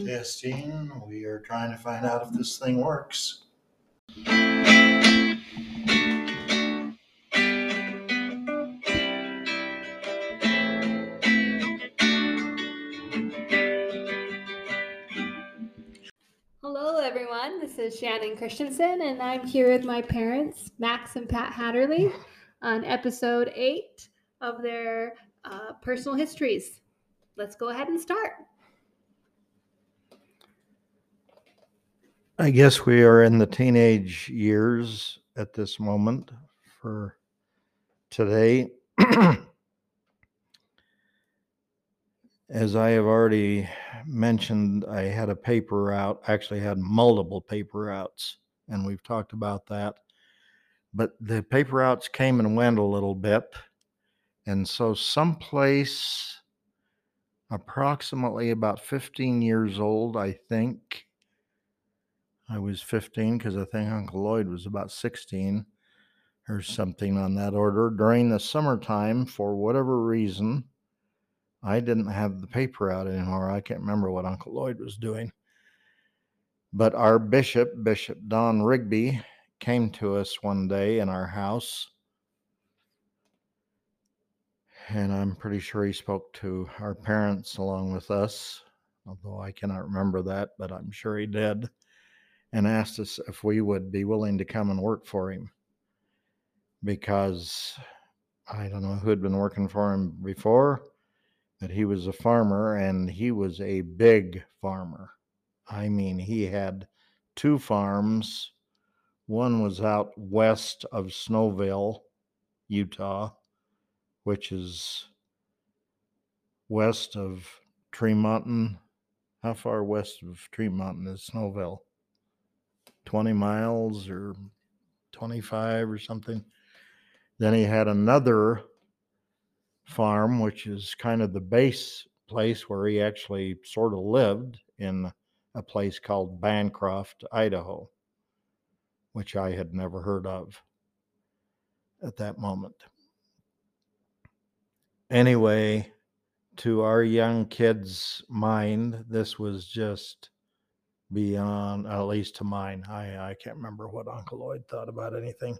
Testing. We are trying to find out if this thing works. Hello, everyone. This is Shannon Christensen, and I'm here with my parents, Max and Pat Haderlie, on episode eight of their uh, personal histories. Let's go ahead and start. I guess we are in the teenage years at this moment for today. As I have already mentioned, I had a paper out, actually had multiple paper outs, and we've talked about that. But the paper outs came and went a little bit. And so, someplace approximately about 15 years old, I think, I was 15 because I think Uncle Lloyd was about 16 or something on that order. During the summertime, for whatever reason, I didn't have the paper out anymore. I can't remember what Uncle Lloyd was doing. But our bishop, Bishop Don Rigby, came to us one day in our house. And I'm pretty sure he spoke to our parents along with us, although I cannot remember that, but I'm sure he did, and asked us if we would be willing to come and work for him. Because I don't know who had been working for him before that he was a farmer and he was a big farmer. I mean, he had two farms. One was out west of Snowville, Utah, which is west of Tremonton. How far west of Tremonton is Snowville? 20 miles or 25 or something. Then he had another farm, which is kind of the base place where he actually sort of lived in a place called Bancroft, Idaho, which I had never heard of at that moment. Anyway, to our young kids' mind, this was just beyond, at least to mine. I, I can't remember what Uncle Lloyd thought about anything.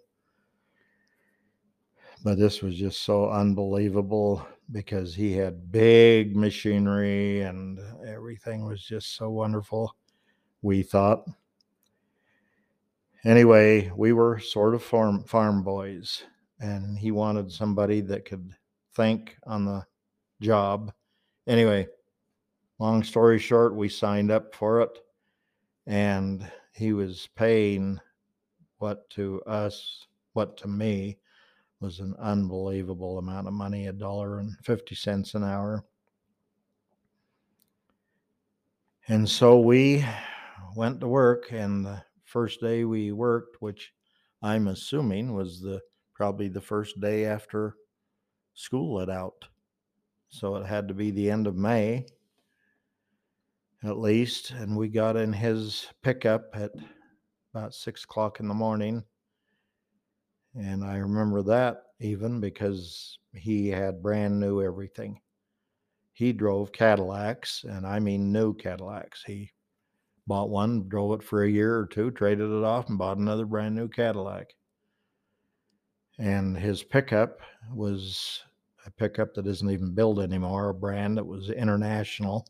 But this was just so unbelievable because he had big machinery and everything was just so wonderful we thought. Anyway we were sort of farm farm boys and he wanted somebody that could think on the job. Anyway long story short we signed up for it and he was paying what to us what to me was an unbelievable amount of money a dollar and 50 cents an hour. And so we went to work, and the first day we worked, which I'm assuming was the probably the first day after school let out. So it had to be the end of May at least. And we got in his pickup at about six o'clock in the morning and I remember that even because he had brand new everything. He drove Cadillacs, and I mean new Cadillacs. He bought one, drove it for a year or two, traded it off, and bought another brand new Cadillac. And his pickup was a pickup that isn't even built anymore, a brand that was international,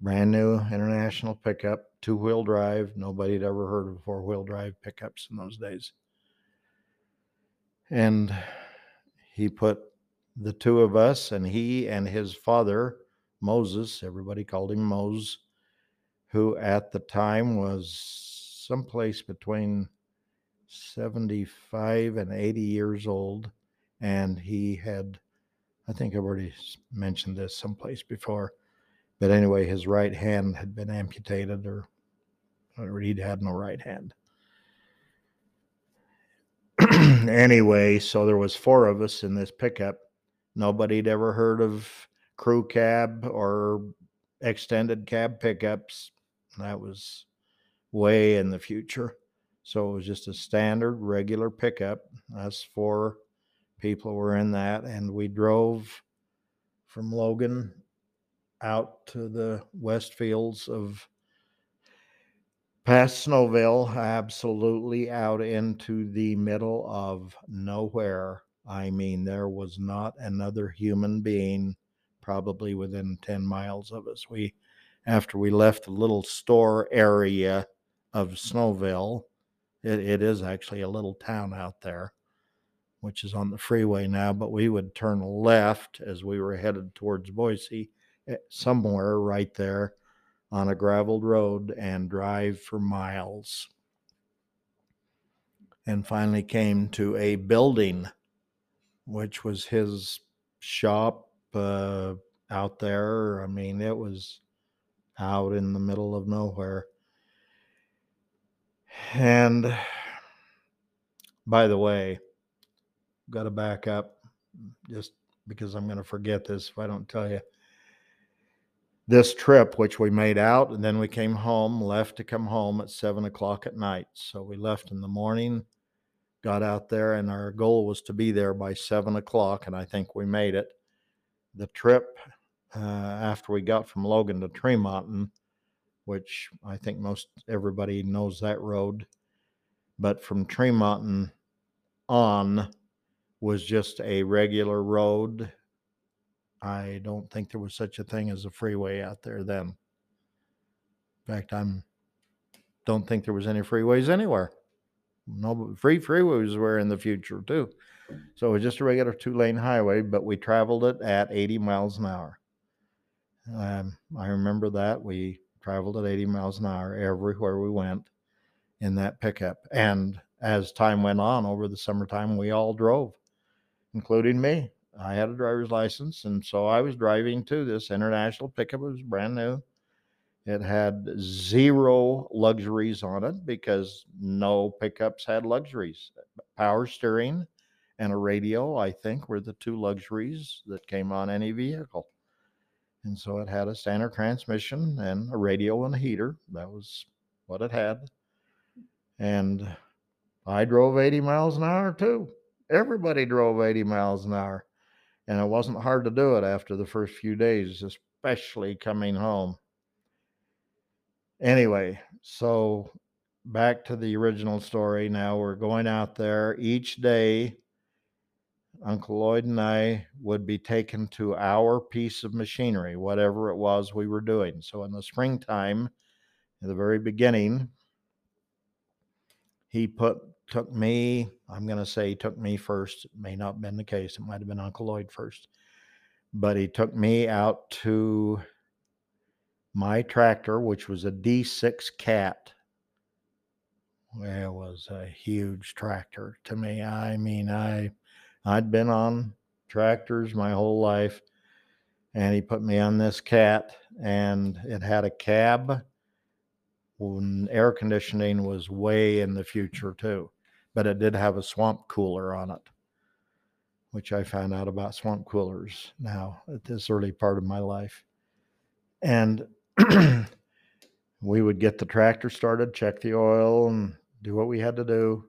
brand new international pickup, two wheel drive. Nobody had ever heard of four wheel drive pickups in those days. And he put the two of us and he and his father, Moses, everybody called him Mose, who at the time was someplace between 75 and 80 years old. And he had, I think I've already mentioned this someplace before, but anyway, his right hand had been amputated or, or he'd had no right hand. anyway, so there was four of us in this pickup. Nobody'd ever heard of crew cab or extended cab pickups. That was way in the future. So it was just a standard regular pickup. Us four people were in that, and we drove from Logan out to the west fields of past Snowville, absolutely out into the middle of nowhere. I mean, there was not another human being probably within 10 miles of us. We, after we left the little store area of Snowville, it, it is actually a little town out there, which is on the freeway now, but we would turn left as we were headed towards Boise, somewhere right there on a graveled road and drive for miles. And finally came to a building, which was his shop uh, out there. I mean, it was out in the middle of nowhere. And by the way, got to back up just because I'm going to forget this if I don't tell you. This trip, which we made out, and then we came home, left to come home at seven o'clock at night. So we left in the morning, got out there, and our goal was to be there by seven o'clock, and I think we made it. The trip uh, after we got from Logan to Tremonton, which I think most everybody knows that road, but from Tremonton on was just a regular road. I don't think there was such a thing as a freeway out there then. In fact, I'm don't think there was any freeways anywhere. No free freeways were in the future too. So it was just a regular two lane highway, but we traveled it at 80 miles an hour. Um, I remember that we traveled at 80 miles an hour everywhere we went in that pickup. And as time went on over the summertime, we all drove, including me. I had a driver's license, and so I was driving to this international pickup. It was brand new. It had zero luxuries on it because no pickups had luxuries. Power steering and a radio, I think, were the two luxuries that came on any vehicle. And so it had a standard transmission and a radio and a heater. That was what it had. And I drove 80 miles an hour too. Everybody drove 80 miles an hour. And it wasn't hard to do it after the first few days, especially coming home. Anyway, so back to the original story. Now we're going out there each day Uncle Lloyd and I would be taken to our piece of machinery, whatever it was we were doing. So in the springtime, in the very beginning, he put took me, I'm going to say took me first. It may not have been the case. It might have been Uncle Lloyd first. But he took me out to my tractor, which was a D6 Cat. It was a huge tractor to me. I mean, I I'd been on tractors my whole life, and he put me on this cat, and it had a cab. When air conditioning was way in the future too, but it did have a swamp cooler on it, which I found out about swamp coolers now at this early part of my life. And we would get the tractor started, check the oil, and do what we had to do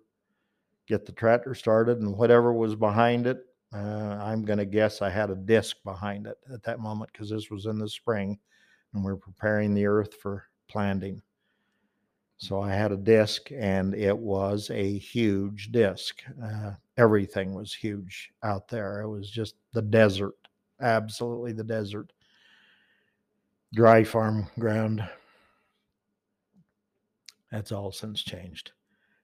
get the tractor started and whatever was behind it. Uh, I'm going to guess I had a disc behind it at that moment because this was in the spring and we are preparing the earth for planting. So I had a disc and it was a huge disc. Uh, everything was huge out there. It was just the desert, absolutely the desert. Dry farm ground. That's all since changed.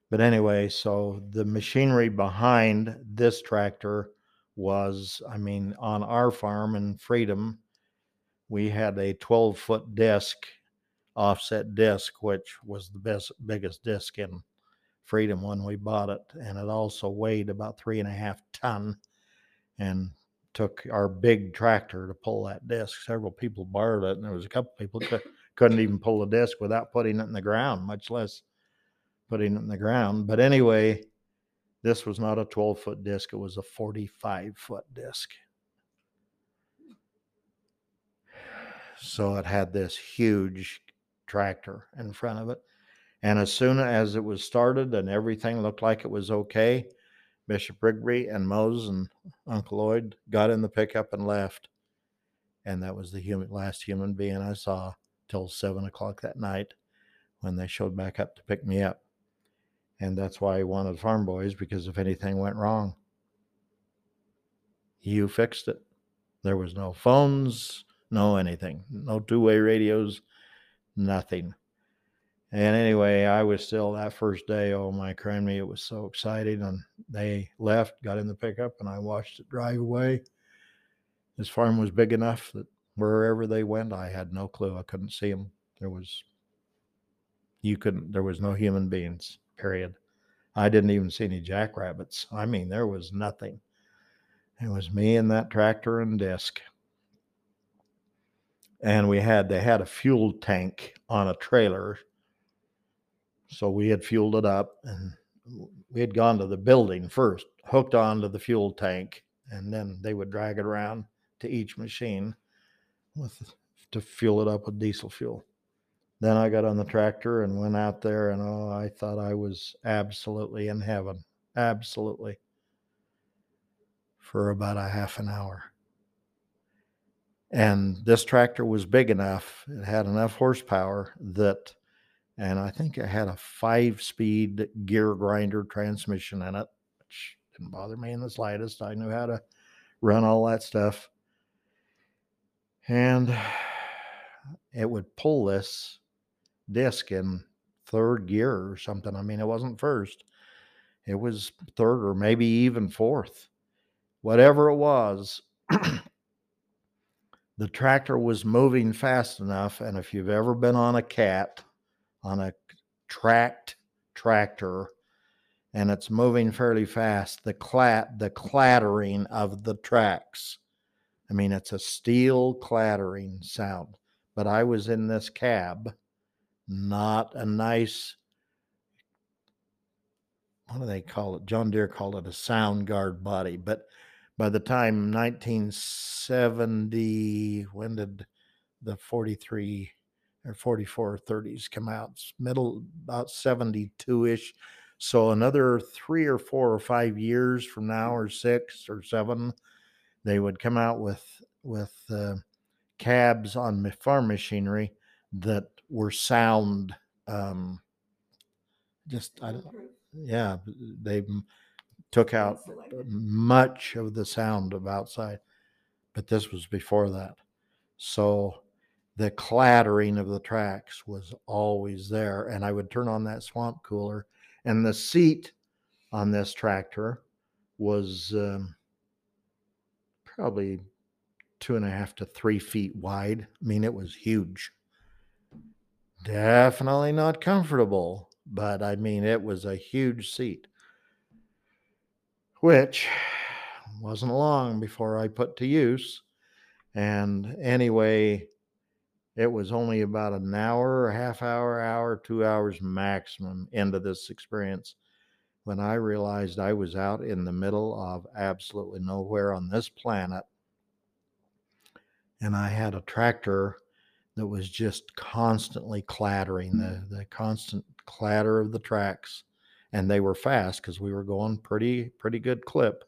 But anyway, so the machinery behind this tractor was, I mean, on our farm in Freedom, we had a 12 foot disc, offset disc, which was the best, biggest disc in Freedom when we bought it. And it also weighed about three and a half ton and took our big tractor to pull that disc. Several people borrowed it, and there was a couple people could, couldn't even pull the disc without putting it in the ground, much less putting it in the ground. But anyway, this was not a 12 foot disc, it was a 45 foot disc. So it had this huge tractor in front of it. And as soon as it was started and everything looked like it was okay, Bishop Rigby and Mose and Uncle Lloyd got in the pickup and left. And that was the human, last human being I saw till seven o'clock that night when they showed back up to pick me up. And that's why I wanted farm boys because if anything went wrong, you fixed it. There was no phones, no anything, no two way radios, nothing. And anyway, I was still that first day, oh my criminy, it was so exciting. And they left, got in the pickup, and I watched it drive away. This farm was big enough that wherever they went, I had no clue. I couldn't see them. There was, you couldn't, there was no human beings, period. I didn't even see any jackrabbits. I mean, there was nothing. It was me and that tractor and disc. And we had, they had a fuel tank on a trailer. So we had fueled it up and we had gone to the building first, hooked onto the fuel tank, and then they would drag it around to each machine with to fuel it up with diesel fuel. Then I got on the tractor and went out there, and oh, I thought I was absolutely in heaven. Absolutely. For about a half an hour. And this tractor was big enough, it had enough horsepower that, and I think it had a five speed gear grinder transmission in it, which didn't bother me in the slightest. I knew how to run all that stuff. And it would pull this disc in third gear or something. I mean, it wasn't first, it was third or maybe even fourth. Whatever it was, the tractor was moving fast enough. And if you've ever been on a cat, on a tracked tractor, and it's moving fairly fast, the clat the clattering of the tracks. I mean, it's a steel clattering sound. But I was in this cab not a nice what do they call it? John Deere called it a sound guard body. But by the time 1970, when did the 43 or 44 30s come out? It's middle about 72 ish. So another three or four or five years from now, or six or seven, they would come out with with uh, cabs on farm machinery that were sound um just i don't yeah they took out much of the sound of outside but this was before that. So the clattering of the tracks was always there and i would turn on that swamp cooler and the seat on this tractor was um, probably two and a half to three feet wide. I mean it was huge. Definitely not comfortable, but I mean, it was a huge seat, which wasn't long before I put to use. And anyway, it was only about an hour, a half hour, hour, two hours maximum into this experience when I realized I was out in the middle of absolutely nowhere on this planet. And I had a tractor that was just constantly clattering hmm. the the constant clatter of the tracks and they were fast because we were going pretty pretty good clip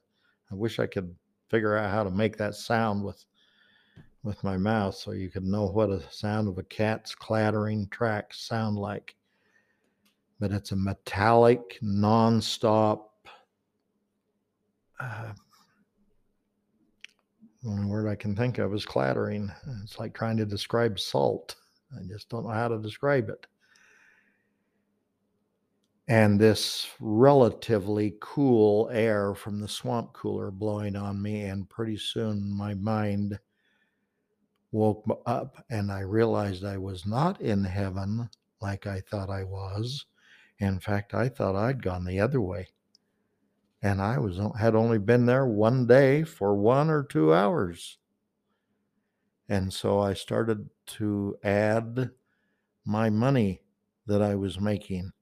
i wish i could figure out how to make that sound with with my mouth so you could know what a sound of a cat's clattering tracks sound like but it's a metallic non-stop uh, the only word I can think of is clattering. It's like trying to describe salt. I just don't know how to describe it. And this relatively cool air from the swamp cooler blowing on me, and pretty soon my mind woke up and I realized I was not in heaven like I thought I was. In fact, I thought I'd gone the other way and I was had only been there one day for one or two hours. And so I started to add my money that I was making.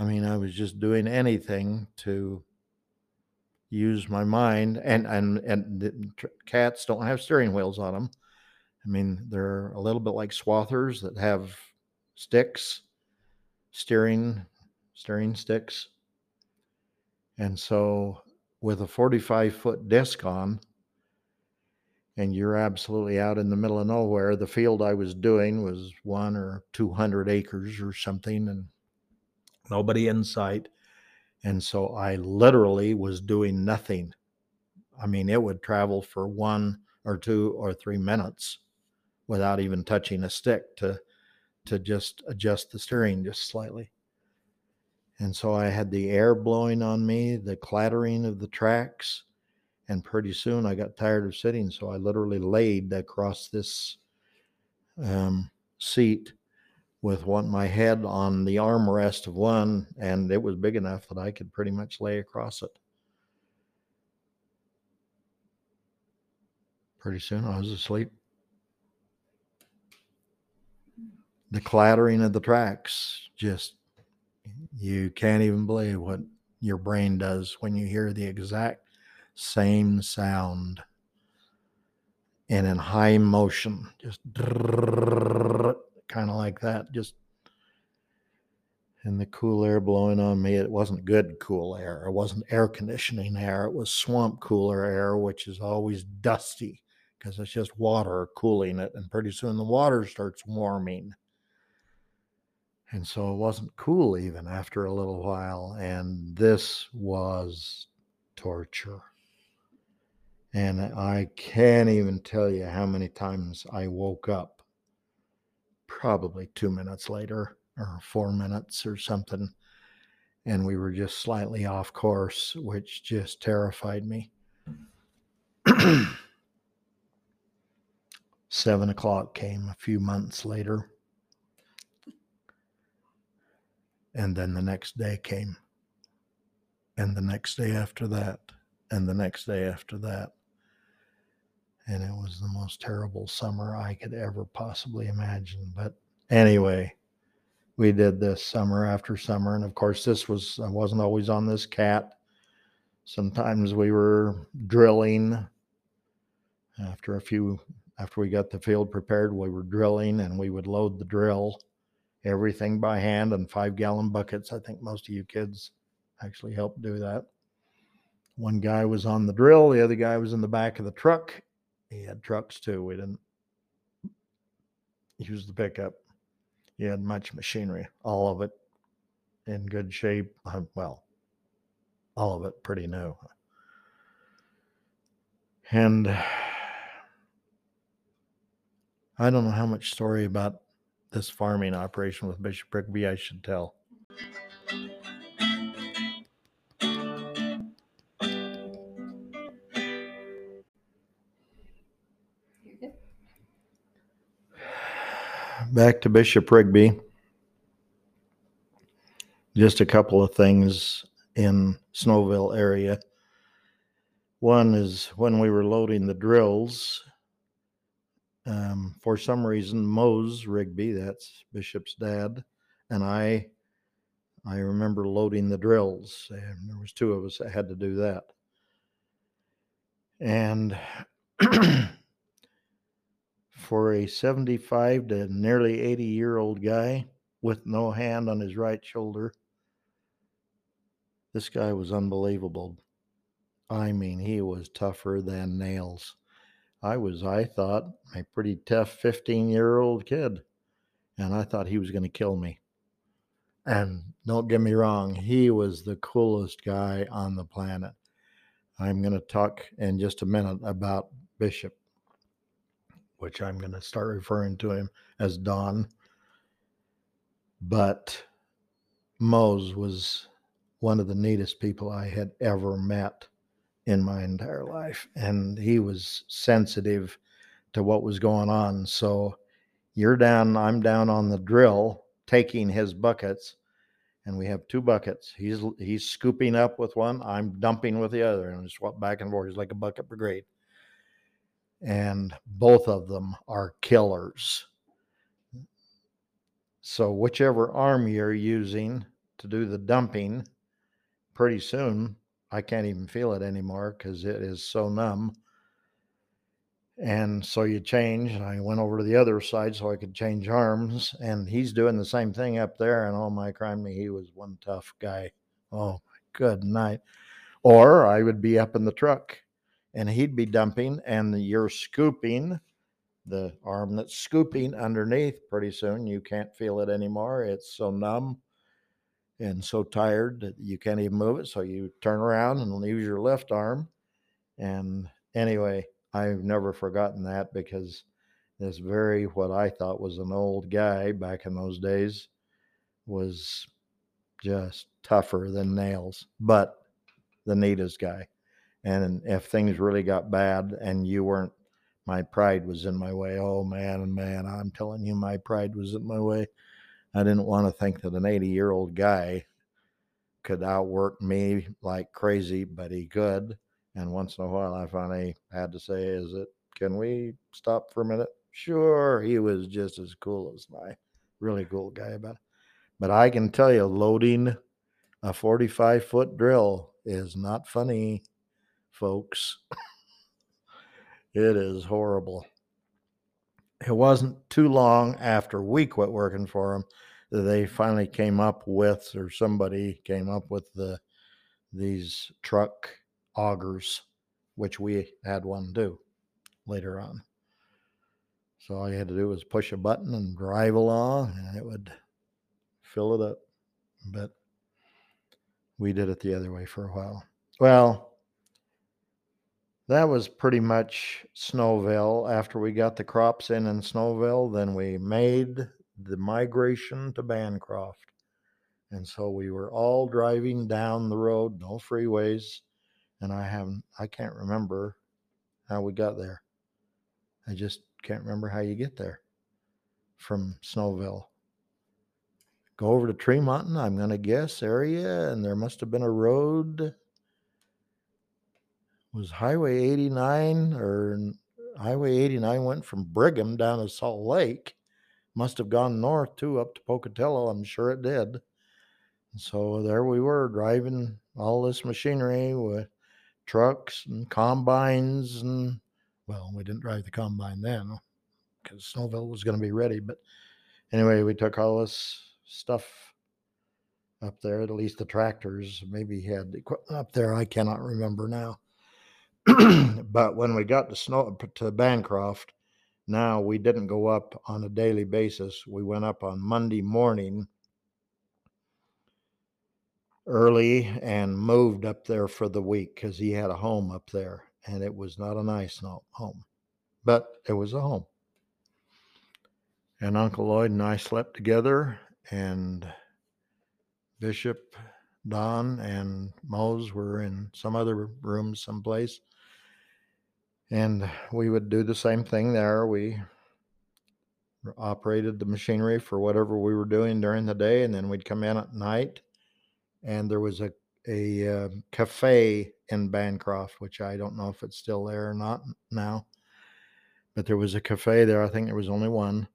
I mean, I was just doing anything to use my mind and and and cats don't have steering wheels on them. I mean, they're a little bit like swathers that have sticks, steering steering sticks and so with a 45 foot disc on, and you're absolutely out in the middle of nowhere. The field I was doing was one or 200 acres or something, and nobody in sight. And so I literally was doing nothing. I mean, it would travel for one or two or three minutes without even touching a stick to to just adjust the steering just slightly. And so I had the air blowing on me, the clattering of the tracks, and pretty soon I got tired of sitting, so I literally laid across this um, seat with one my head on the armrest of one, and it was big enough that I could pretty much lay across it. Pretty soon I was asleep. The clattering of the tracks just you can't even believe what your brain does when you hear the exact same sound and in high motion, just kind of like that, just and the cool air blowing on me. It wasn't good cool air. It wasn't air conditioning air. It was swamp cooler air, which is always dusty because it's just water cooling it. And pretty soon the water starts warming. And so it wasn't cool even after a little while. And this was torture. And I can't even tell you how many times I woke up, probably two minutes later or four minutes or something. And we were just slightly off course, which just terrified me. Seven o'clock came a few months later. And then the next day came. And the next day after that. And the next day after that and it was the most terrible summer I could ever possibly imagine. But anyway, we did this summer after summer, and of course, this was I wasn't always on this cat. Sometimes we were drilling. After a few, after we got the field prepared, we were drilling, and we would load the drill, everything by hand in five gallon buckets. I think most of you kids actually helped do that. One guy was on the drill, the other guy was in the back of the truck, he had trucks too. We didn't use the pickup. He had much machinery, all of it in good shape. Uh, well, all of it pretty new. And I don't know how much story about this farming operation with Bishop Rigby I should tell. Back to Bishop Rigby. Just a couple of things in Snowville area. One is when we were loading the drills, um, for some reason, Mose Rigby, that's Bishop's dad, and I, I remember loading the drills. And there was two of us that had to do that. And for a 75 to nearly 80 year old guy with no hand on his right shoulder. This guy was unbelievable. I mean, he was tougher than nails. I was, I thought, a pretty tough 15 year old kid. And I thought he was going to kill me. And don't get me wrong, he was the coolest guy on the planet. I'm going to talk in just a minute about Bishop which I'm going to start referring to him as Don. But Mose was one of the neatest people I had ever met in my entire life. And he was sensitive to what was going on. So you're down, I'm down on the drill taking his buckets. And we have two buckets. He's he's scooping up with one. I'm dumping with the other, and we swap back and forth. He's like a bucket brigade and both of them are killers. So, whichever arm you're using to do the dumping, pretty soon I can't even feel it anymore because it is so numb. And so you change. I went over to the other side so I could change arms, and he's doing the same thing up there. And oh my crime, he was one tough guy. Oh, good night. Or I would be up in the truck and he'd be dumping, and you're scooping the arm that's scooping underneath. Pretty soon, you can't feel it anymore. It's so numb and so tired that you can't even move it. So you turn around and use your left arm. And anyway, I've never forgotten that because this very what I thought was an old guy back in those days was just tougher than nails, but the neatest guy. And if things really got bad and you weren't, my pride was in my way. Oh man, and man, I'm telling you, my pride was in my way. I didn't want to think that an 80 year old guy could outwork me like crazy, but he could. And once in a while, I finally had to say, Is it, can we stop for a minute? Sure. He was just as cool as my really cool guy about it. But I can tell you, loading a 45 foot drill is not funny, folks. it is horrible. It wasn't too long after we quit working for them that they finally came up with, or somebody came up with the these truck augers, which we had one do later on. So all you had to do was push a button and drive along, and it would fill it up. But we did it the other way for a while. Well, that was pretty much Snowville. After we got the crops in in Snowville, then we made the migration to Bancroft. And so we were all driving down the road, no freeways. And I haven't, I can't remember how we got there. I just can't remember how you get there from Snowville. Go over to Tremonton, I'm going to guess, area, and there must have been a road. Was Highway 89 or Highway 89 went from Brigham down to Salt Lake? Must have gone north too, up to Pocatello. I'm sure it did. So there we were driving all this machinery with trucks and combines and well, we didn't drive the combine then because Snowville was going to be ready. But anyway, we took all this stuff up there, at least the tractors. Maybe he had equipment up there. I cannot remember now. but when we got to Snow uh, to Bancroft, now we didn't go up on a daily basis. We went up on Monday morning early and moved up there for the week because he had a home up there and it was not a nice home, but it was a home. And Uncle Lloyd and I slept together, and Bishop, Don, and Mose were in some other room someplace. And we would do the same thing there. We operated the machinery for whatever we were doing during the day, and then we'd come in at night. And there was a a uh, cafe in Bancroft, which I don't know if it's still there or not now. But there was a cafe there. I think there was only one.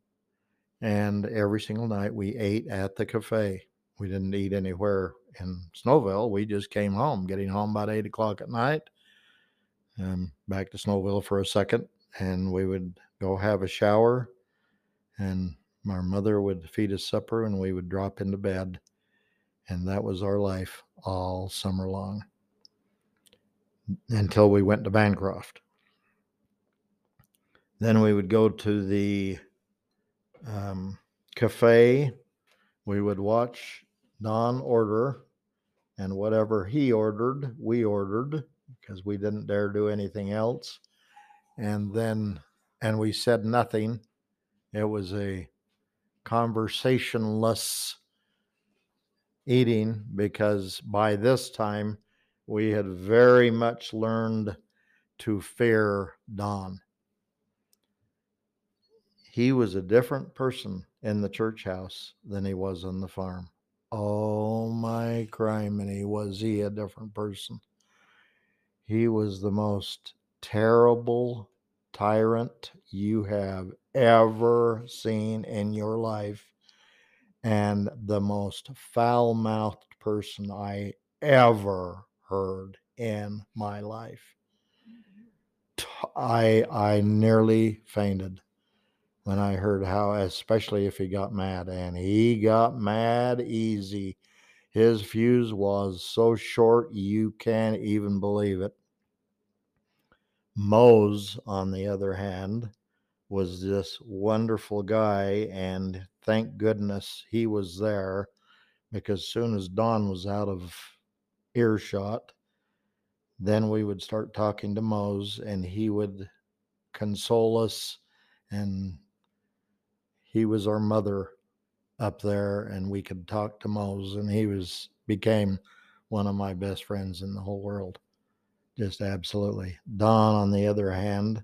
And every single night we ate at the cafe. We didn't eat anywhere in Snowville. We just came home, getting home about eight o'clock at night. Um, back to Snowville for a second, and we would go have a shower, and our mother would feed us supper, and we would drop into bed. And that was our life all summer long until we went to Bancroft. Then we would go to the um, cafe. We would watch Don order, and whatever he ordered, we ordered because we didn't dare do anything else. And then, and we said nothing. It was a conversationless eating because by this time we had very much learned to fear Don. He was a different person in the church house than he was on the farm. Oh my criminy, was he a different person? He was the most terrible tyrant you have ever seen in your life and the most foul mouthed person I ever heard in my life. Mm-hmm. I I nearly fainted when I heard how, especially if he got mad, and he got mad easy. His fuse was so short you can't even believe it. Mose, on the other hand, was this wonderful guy, and thank goodness he was there because soon as Don was out of earshot, then we would start talking to Mose, and he would console us, and he was our mother up there, and we could talk to Mose, and he was became one of my best friends in the whole world. Just absolutely. Don, on the other hand,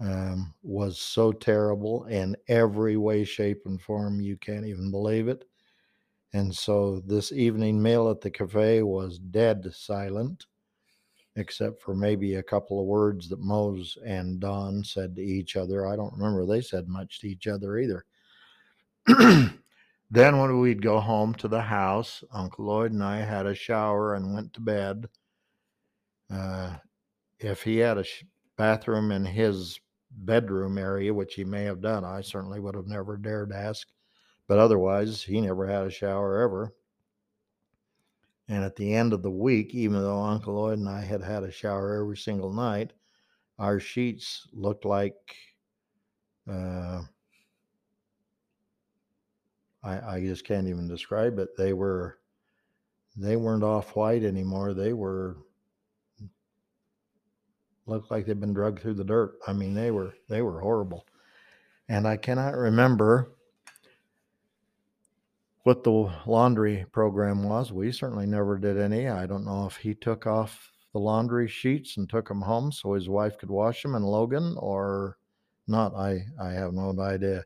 um, was so terrible in every way, shape, and form. You can't even believe it. And so this evening meal at the cafe was dead silent, except for maybe a couple of words that Mose and Don said to each other. I don't remember they said much to each other either. then when we'd go home to the house, Uncle Lloyd and I had a shower and went to bed. Uh, if he had a sh- bathroom in his bedroom area, which he may have done, I certainly would have never dared ask. But otherwise, he never had a shower ever. And at the end of the week, even though Uncle Lloyd and I had had a shower every single night, our sheets looked like uh, I, I just can't even describe it. They were they weren't off white anymore. They were looked like they'd been drugged through the dirt. I mean, they were they were horrible. And I cannot remember what the laundry program was. We certainly never did any. I don't know if he took off the laundry sheets and took them home so his wife could wash them in Logan or not. I I have no idea.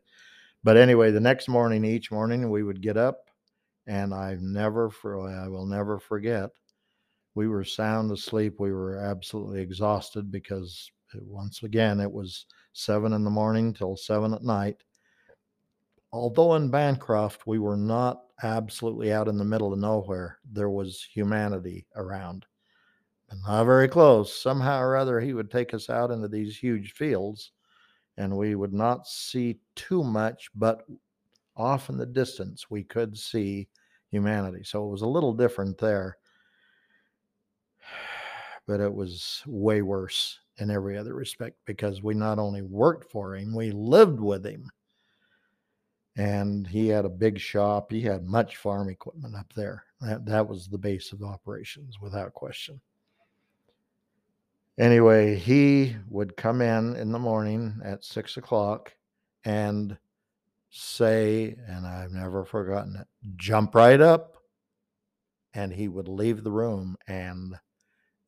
But anyway, the next morning, each morning we would get up, and I've never for I will never forget. We were sound asleep. We were absolutely exhausted because eh, once again it was seven in the morning till seven at night. Although in Bancroft we were not absolutely out in the middle of nowhere, there was humanity around, but not very close. Somehow or other, he would take us out into these huge fields and we would not see too much, but off in the distance we could see humanity. So it was a little different there, but it was way worse in every other respect because we not only worked for him, we lived with him. And he had a big shop. He had much farm equipment up there. That, that was the base of operations without question anyway, he would come in in the morning at six o'clock and say, and I've never forgotten it, jump right up. And he would leave the room. And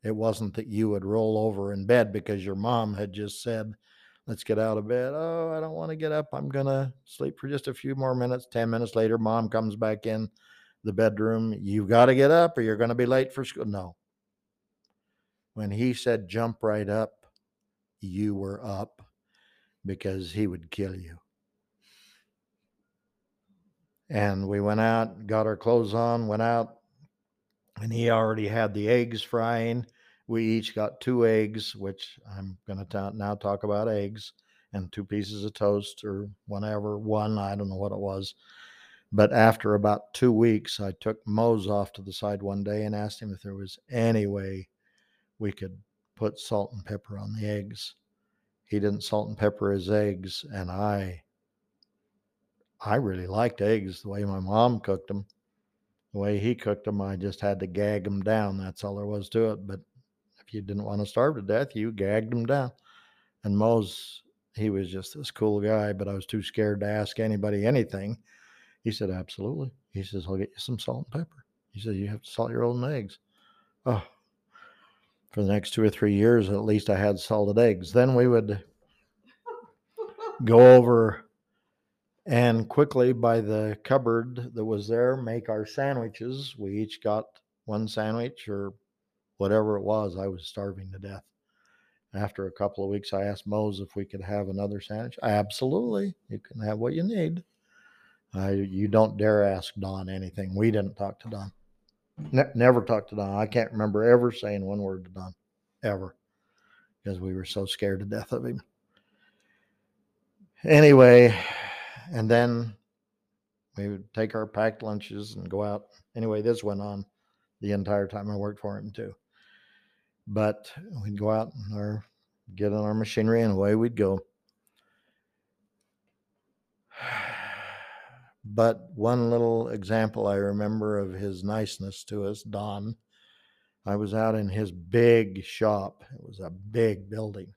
it wasn't that you would roll over in bed because your mom had just said, let's get out of bed. Oh, I don't want to get up. I'm going to sleep for just a few more minutes. 10 minutes later, mom comes back in the bedroom. You've got to get up or you're going to be late for school. No, when he said jump right up, you were up because he would kill you. And we went out, got our clothes on, went out, and he already had the eggs frying. We each got two eggs, which I'm going to now talk about eggs, and two pieces of toast or whatever, one, I don't know what it was. But after about two weeks, I took Mose off to the side one day and asked him if there was any way we could put salt and pepper on the eggs. He didn't salt and pepper his eggs, and I I really liked eggs the way my mom cooked them. The way he cooked them, I just had to gag them down. That's all there was to it. But if you didn't want to starve to death, you gagged them down. And Mose, he was just this cool guy, but I was too scared to ask anybody anything. He said, Absolutely. He says, I'll get you some salt and pepper. He says, You have to salt your own eggs. Oh, for the next two or three years, at least I had salted eggs. Then we would go over and quickly by the cupboard that was there make our sandwiches. We each got one sandwich or whatever it was. I was starving to death. After a couple of weeks, I asked Mose if we could have another sandwich. Absolutely, you can have what you need. I, you don't dare ask Don anything. We didn't talk to Don. Ne- never talked to Don. I can't remember ever saying one word to Don, ever, because we were so scared to death of him. Anyway, and then we would take our packed lunches and go out. Anyway, this went on the entire time I worked for him too. But we'd go out in our get on our machinery, and away we'd go. But one little example I remember of his niceness to us, Don, I was out in his big shop. It was a big building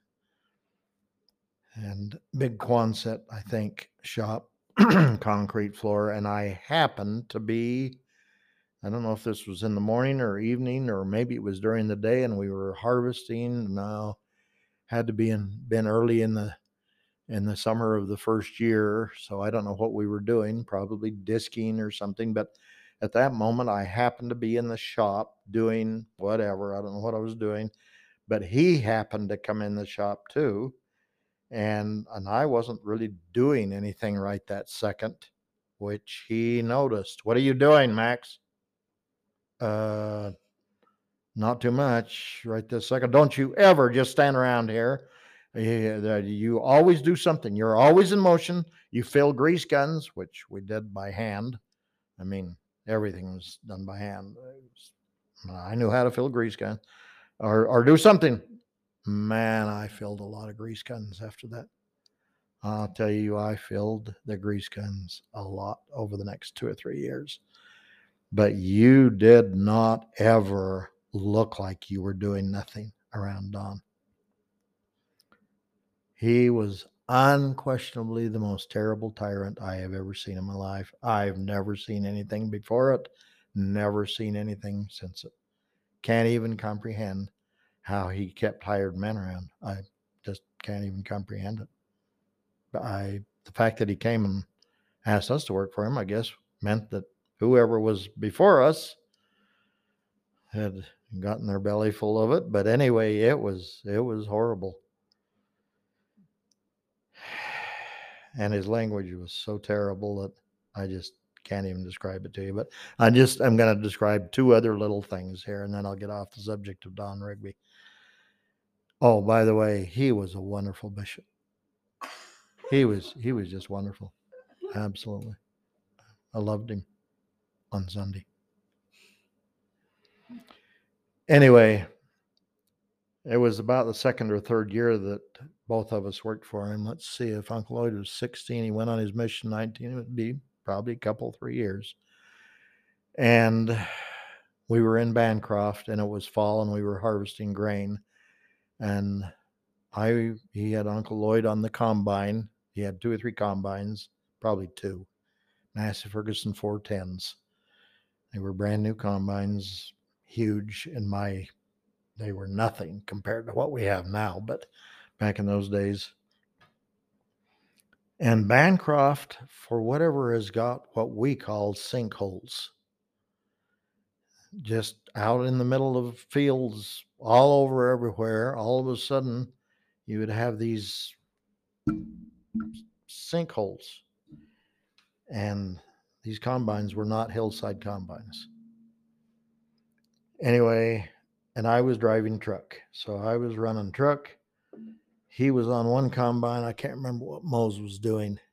and big Quonset, I think, shop, concrete floor. And I happened to be, I don't know if this was in the morning or evening, or maybe it was during the day, and we were harvesting. Now, had to be in been early in the in the summer of the first year. So I don't know what we were doing, probably disking or something. But at that moment, I happened to be in the shop doing whatever. I don't know what I was doing, but he happened to come in the shop too. And, and I wasn't really doing anything right that second, which he noticed. What are you doing, Max? Uh, not too much right this second. Don't you ever just stand around here Uh, uh, you always do something. You're always in motion. You fill grease guns, which we did by hand. I mean, everything was done by hand. Uh, was- I knew how to fill a grease gun or, or do something. Man, I filled a lot of grease guns after that. I'll tell you, I filled the grease guns a lot over the next two or three years. But you did not ever look like you were doing nothing around Don. He was unquestionably the most terrible tyrant I have ever seen in my life. I've never seen anything before it, never seen anything since it. Can't even comprehend how he kept hired men around. I just can't even comprehend it. But I, the fact that he came and asked us to work for him, I guess, meant that whoever was before us had gotten their belly full of it. But anyway, it was it was horrible. And his language was so terrible that I just can't even describe it to you. But I just I'm going to describe two other little things here, and then I'll get off the subject of Don Rigby. Oh, by the way, he was a wonderful bishop. He was he was just wonderful, absolutely. I loved him on Sunday. Anyway, it was about the second or third year that both of us worked for him. Let's see, if Uncle Lloyd was 16, he went on his mission 19, it would be probably a couple, three years. And we were in Bancroft and it was fall and we were harvesting grain. And I, he had Uncle Lloyd on the combine. He had two or three combines, probably two, Massey Ferguson 410s. They were brand new combines, huge in my they were nothing compared to what we have now, but back in those days. And Bancroft, for whatever, has got what we call sinkholes. Just out in the middle of fields, all over everywhere, all of a sudden, you would have these sinkholes. And these combines were not hillside combines. Anyway, and I was driving truck. So I was running truck. He was on one combine. I can't remember what Mose was doing.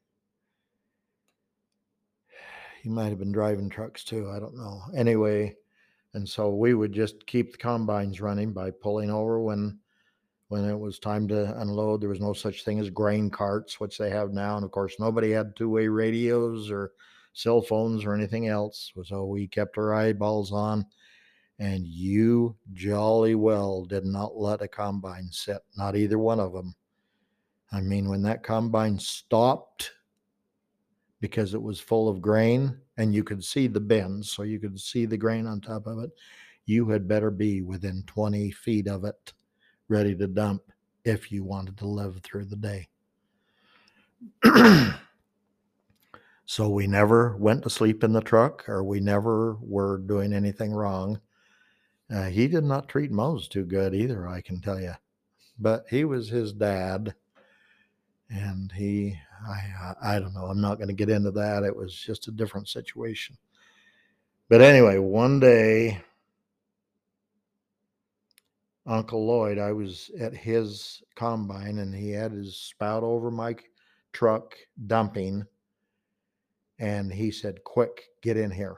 He might have been driving trucks too. I don't know. Anyway, and so we would just keep the combines running by pulling over when when it was time to unload. There was no such thing as grain carts, which they have now. And of course, nobody had two-way radios or cell phones or anything else. So we kept our eyeballs on and you jolly well did not let a combine sit, not either one of them. I mean, when that combine stopped because it was full of grain and you could see the bins, so you could see the grain on top of it, you had better be within 20 feet of it, ready to dump if you wanted to live through the day. so we never went to sleep in the truck or we never were doing anything wrong uh, he did not treat Mose too good either, I can tell you. But he was his dad, and he, I, I don't know. I'm not going to get into that. It was just a different situation. But anyway, one day, Uncle Lloyd, I was at his combine, and he had his spout over my truck dumping, and he said, "Quick, get in here."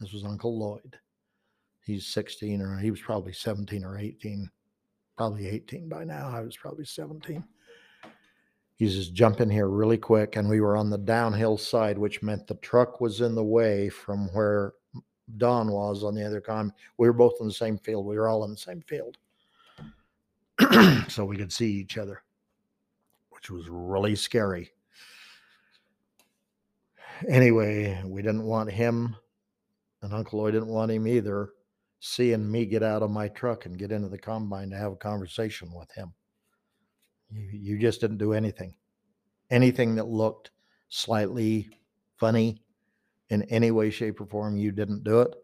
This was Uncle Lloyd he's 16 or he was probably 17 or 18 probably 18 by now. I was probably 17. He's just jumping here really quick, and we were on the downhill side, which meant the truck was in the way from where Don was on the other con. We were both in the same field. We were all in the same field. so we could see each other, which was really scary. Anyway, we didn't want him, and Uncle Lloyd didn't want him either, seeing me get out of my truck and get into the combine to have a conversation with him. You, you just didn't do anything. Anything that looked slightly funny in any way, shape, or form, you didn't do it.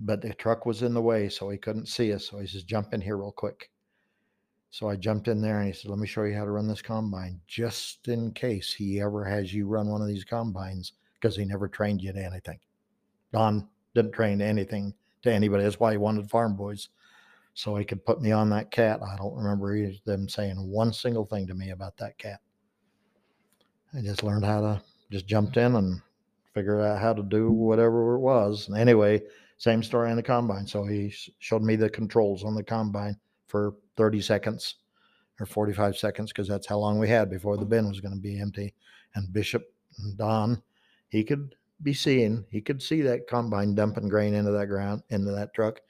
But the truck was in the way, so he couldn't see us. So he says, Jump in here real quick. So I jumped in there and he said, Let me show you how to run this combine, just in case he ever has you run one of these combines, because he never trained you to anything. Don didn't train anything to anybody. That's why he wanted farm boys. So he could put me on that cat. I don't remember them saying one single thing to me about that cat. I just learned how to just jumped in and figured out how to do whatever it was. And anyway, same story on the combine. So he showed me the controls on the combine for 30 seconds or 45 seconds because that's how long we had before the bin was going to be empty. And Bishop and Don, he could be seeing, he could see that combine dumping grain into that ground, into that truck.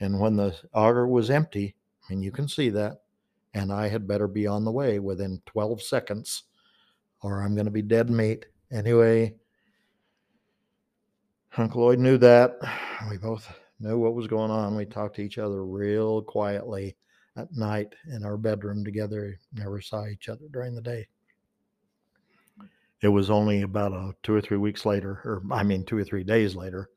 And when the auger was empty, and you can see that, and I had better be on the way within 12 seconds or I'm going to be dead meat. Anyway, Uncle Lloyd knew that. We both knew what was going on. We talked to each other real quietly at night in our bedroom together. We Never saw each other during the day. It was only about a two or three weeks later, or I mean, two or three days later,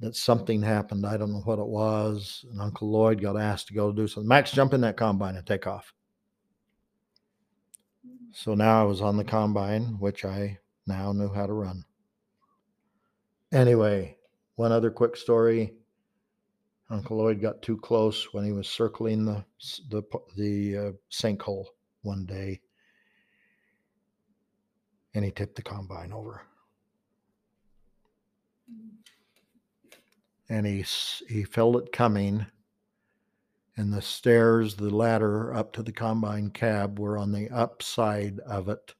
that something happened. I don't know what it was. And Uncle Lloyd got asked to go do something. Max, jump in that combine and take off. So now I was on the combine, which I now knew how to run. Anyway, one other quick story. Uncle Lloyd got too close when he was circling the the the uh, sinkhole one day, and he tipped the combine over. And he he felt it coming, and the stairs, the ladder up to the combine cab were on the upside of it.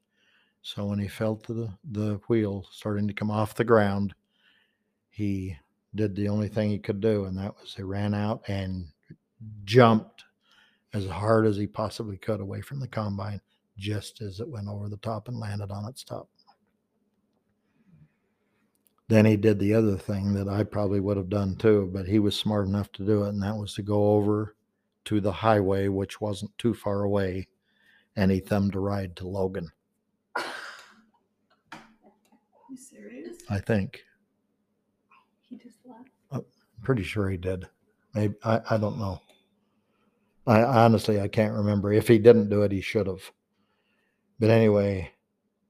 So when he felt the the wheel starting to come off the ground, he did the only thing he could do, and that was he ran out and jumped as hard as he possibly could away from the combine, just as it went over the top and landed on its top. Then he did the other thing that I probably would have done too, but he was smart enough to do it, and that was to go over to the highway, which wasn't too far away, and he thumbed a ride to Logan, You serious? I think. He just left. I'm pretty sure he did. Maybe I, I don't know. I honestly I can't remember. If he didn't do it, he should have. But anyway,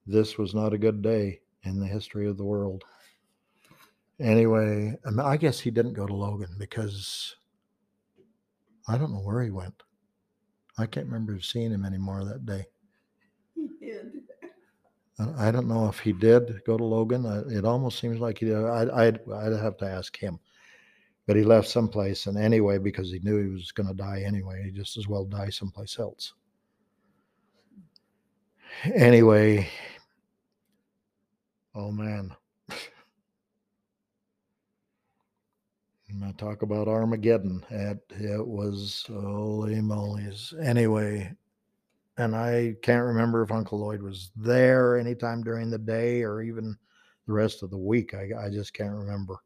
this was not a good day in the history of the world. Anyway, I guess he didn't go to Logan because I don't know where he went. I can't remember seeing him anymore that day. He did. I don't know if he did go to Logan. It almost seems like he did. I'd, I'd, I'd have to ask him. But he left someplace, and anyway, because he knew he was going to die anyway, he just as well die someplace else. Anyway, oh man. To talk about Armageddon. It, it was, holy mollies. Anyway, and I can't remember if Uncle Lloyd was there anytime during the day or even the rest of the week. I, I just can't remember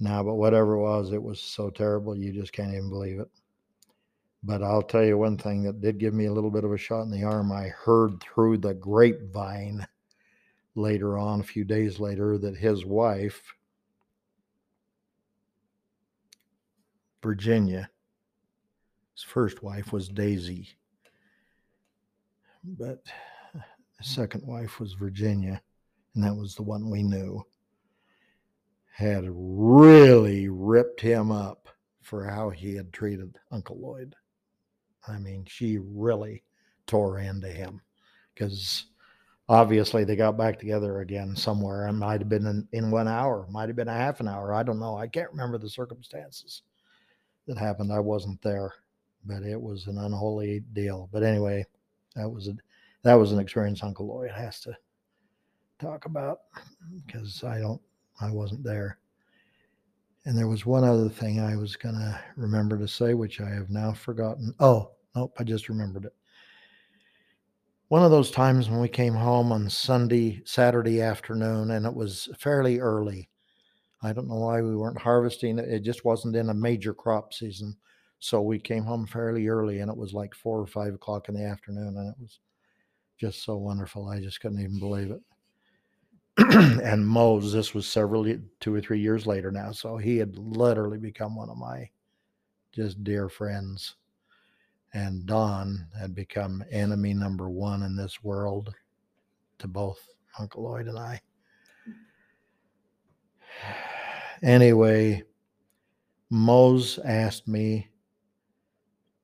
now, but whatever it was, it was so terrible you just can't even believe it. But I'll tell you one thing that did give me a little bit of a shot in the arm. I heard through the grapevine later on, a few days later, that his wife, Virginia, his first wife was Daisy but the mm. second wife was Virginia, and that was the one we knew. Had really ripped him up for how he had treated Uncle Lloyd. I mean, she really tore into him because obviously they got back together again somewhere. It might have been in, in one hour, might have been a half an hour. I don't know. I can't remember the circumstances that happened. I wasn't there. but it was an unholy deal. But anyway, that was a that was an experience Uncle Lloyd has to talk about because I don't I wasn't there. And there was one other thing I was gonna remember to say, which I have now forgotten. Oh, nope, I just remembered it. One of those times when we came home on Sunday, Saturday afternoon, and it was fairly early. I don't know why we weren't harvesting. It just wasn't in a major crop season. So we came home fairly early and it was like four or five o'clock in the afternoon and it was just so wonderful. I just couldn't even believe it. and Mose, this was several, two or three years later now. So he had literally become one of my just dear friends. And Don had become enemy number one in this world to both Uncle Lloyd and I. Anyway, Mose asked me,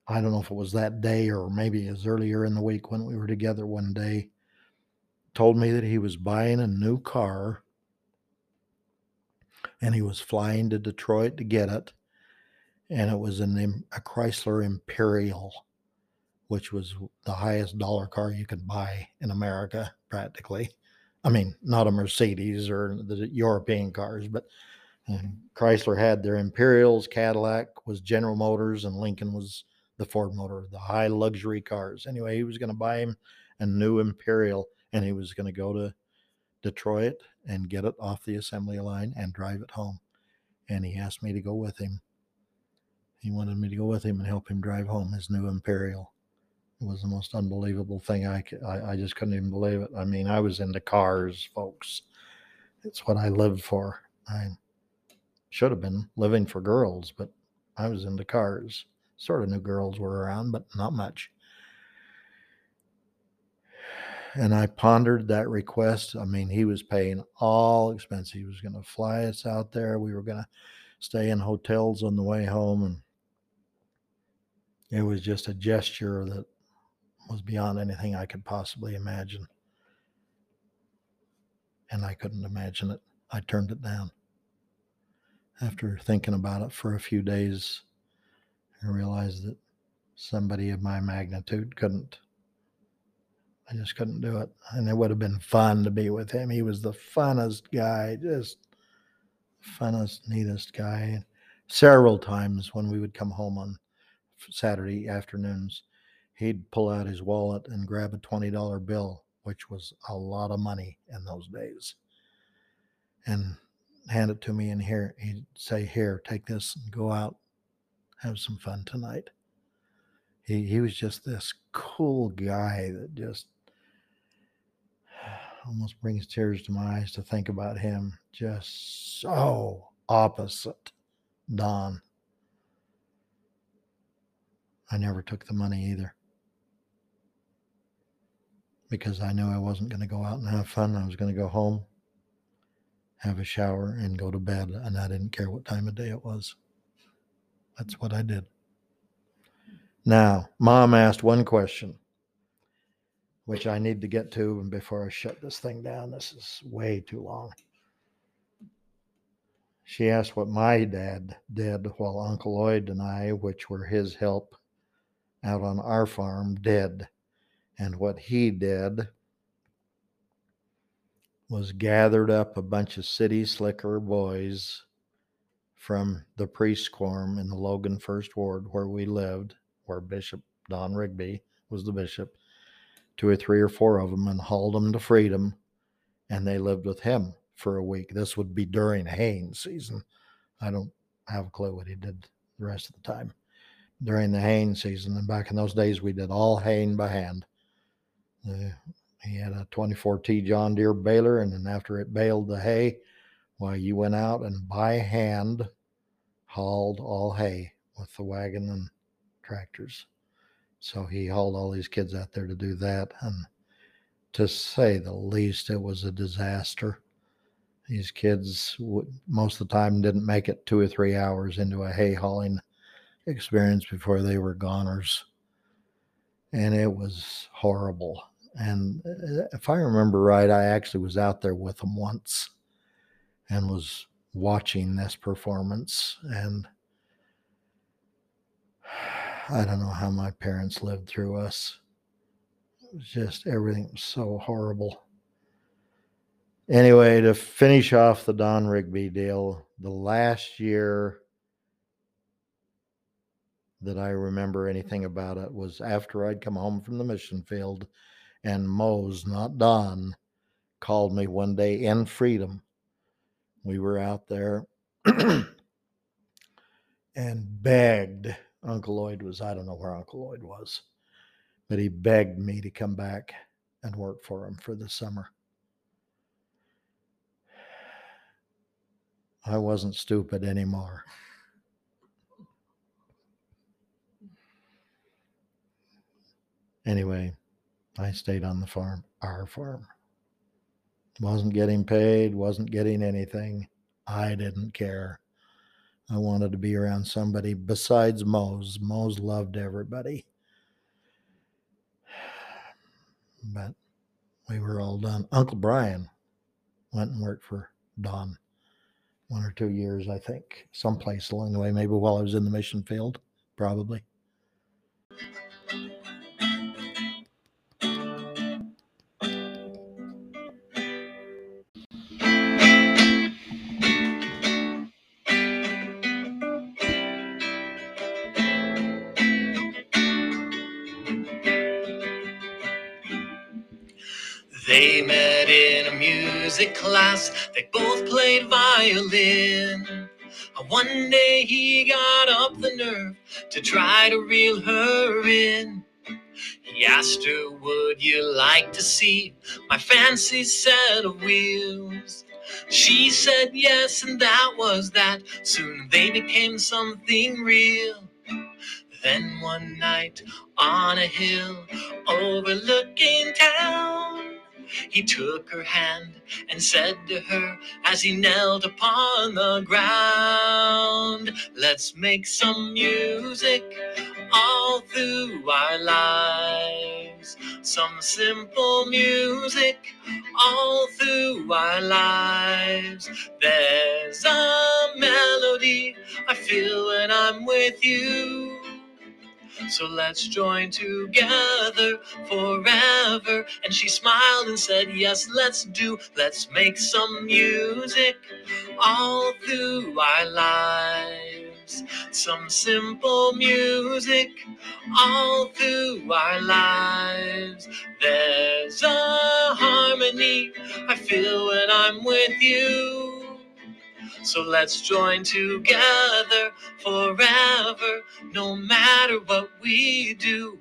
I don't know if it was that day or maybe it was earlier in the week when we were together one day, told me that he was buying a new car and he was flying to Detroit to get it. And it was an, a Chrysler Imperial, which was the highest dollar car you could buy in America, practically. I mean, not a Mercedes or the European cars, but and Chrysler had their Imperials, Cadillac was General Motors, and Lincoln was the Ford motor, the high luxury cars. Anyway, he was going to buy him a new Imperial and he was going to go to Detroit and get it off the assembly line and drive it home. And he asked me to go with him. He wanted me to go with him and help him drive home his new Imperial. It was the most unbelievable thing. I—I just couldn't even believe it. I mean, I was into cars, folks. It's what I lived for. I should have been living for girls, but I was into cars. Sort of knew girls were around, but not much. And I pondered that request. I mean, he was paying all expenses. He was going to fly us out there. We were going to stay in hotels on the way home. And it was just a gesture that was beyond anything I could possibly imagine. And I couldn't imagine it. I turned it down. After thinking about it for a few days, I realized that somebody of my magnitude couldn't. I just couldn't do it. And it would have been fun to be with him. He was the funnest guy, just funnest, neatest guy. Several times when we would come home on Saturday afternoons, he'd pull out his wallet and grab a $20 bill, which was a lot of money in those days, and hand it to me. And here, he'd say, Here, take this and go out, have some fun tonight. He, he was just this cool guy that just almost brings tears to my eyes to think about him. Just so opposite Don. I never took the money either because I knew I wasn't going to go out and have fun. I was going to go home, have a shower, and go to bed. And I didn't care what time of day it was. That's what I did. Now, mom asked one question, which I need to get to And before I shut this thing down. This is way too long. She asked what my dad did while Uncle Lloyd and I, which were his help out on our farm, did. And what he did was gathered up a bunch of city slicker boys from the priest quorum in the Logan First Ward where we lived, where Bishop Don Rigby was the bishop, two or three or four of them, and hauled them to freedom. And they lived with him for a week. This would be during haying season. I don't have a clue what he did the rest of the time during the haying season. And back in those days, we did all haying by hand. Uh, he had a 24T John Deere baler, and then after it baled the hay, well, you went out and by hand hauled all hay with the wagon and tractors. So he hauled all these kids out there to do that. And to say the least, it was a disaster. These kids, most of the time, didn't make it two or three hours into a hay hauling experience before they were goners. And it was horrible. And uh, if I remember right, I actually was out there with them once and was watching this performance. And I don't know how my parents lived through us. It was just everything was so horrible. Anyway, to finish off the Don Rigby deal, the last year that I remember anything about it was after I'd come home from the mission field and Mose, not Don, called me one day in Freedom. We were out there and begged. Uncle Lloyd was, I don't know where Uncle Lloyd was, but he begged me to come back and work for him for the summer. I wasn't stupid anymore. Anyway, I stayed on the farm, our farm. Wasn't getting paid, wasn't getting anything. I didn't care. I wanted to be around somebody besides Mose. Mose loved everybody. But we were all done. Uncle Brian went and worked for Don one or two years, I think, someplace along the way, maybe while I was in the mission field, probably. Music class, they both played violin. Uh, One day he got up the nerve to try to reel her in. He asked her, Would you like to see my fancy set of wheels? She said yes, and that was that. Soon they became something real. Then one night on a hill overlooking town, he took her hand and said to her as he knelt upon the ground, Let's make some music all through our lives. Some simple music all through our lives. There's a melody I feel when I'm with you. So let's join together forever. And she smiled and said, Yes, let's do. Let's make some music all through our lives. Some simple music all through our lives. There's a harmony I feel when I'm with you. So let's join together forever, no matter what we do.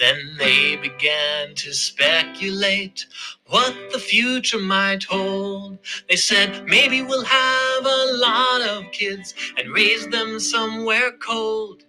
Then they began to speculate what the future might hold. They said maybe we'll have a lot of kids and raise them somewhere cold.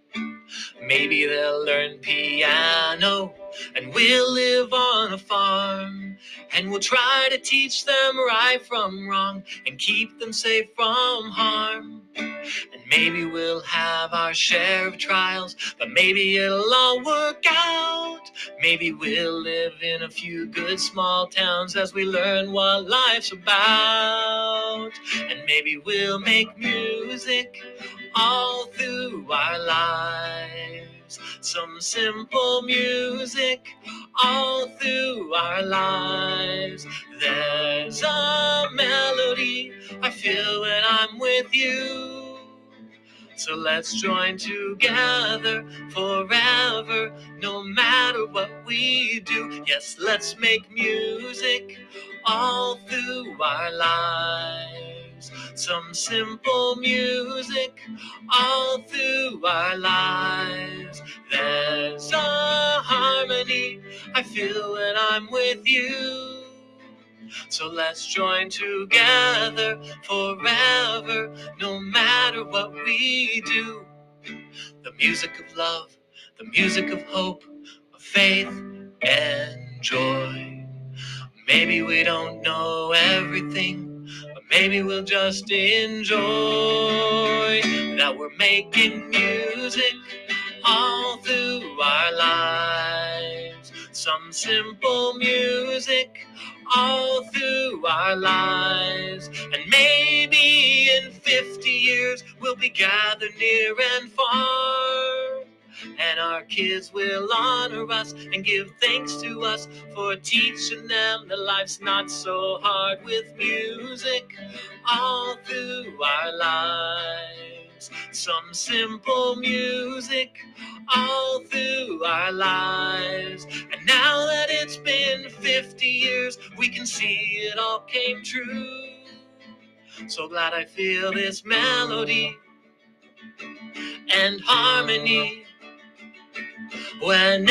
Maybe they'll learn piano and we'll live on a farm. And we'll try to teach them right from wrong and keep them safe from harm. And maybe we'll have our share of trials, but maybe it'll all work out. Maybe we'll live in a few good small towns as we learn what life's about. And maybe we'll make music all through our lives. Some simple music all through our lives. There's a melody I feel when I'm with you. So let's join together forever, no matter what we do. Yes, let's make music all through our lives. Some simple music all through our lives. There's a harmony I feel when I'm with you. So let's join together forever, no matter what we do. The music of love, the music of hope, of faith and joy. Maybe we don't know everything, maybe we'll just enjoy that we're making music all through our lives. Some simple music all through our lives. And maybe in 50 years we'll be gathered near and far. And our kids will honor us and give thanks to us for teaching them that life's not so hard with music all through our lives. Some simple music all through our lives. And now that it's been 50 years, we can see it all came true. So glad I feel this melody and harmony whenever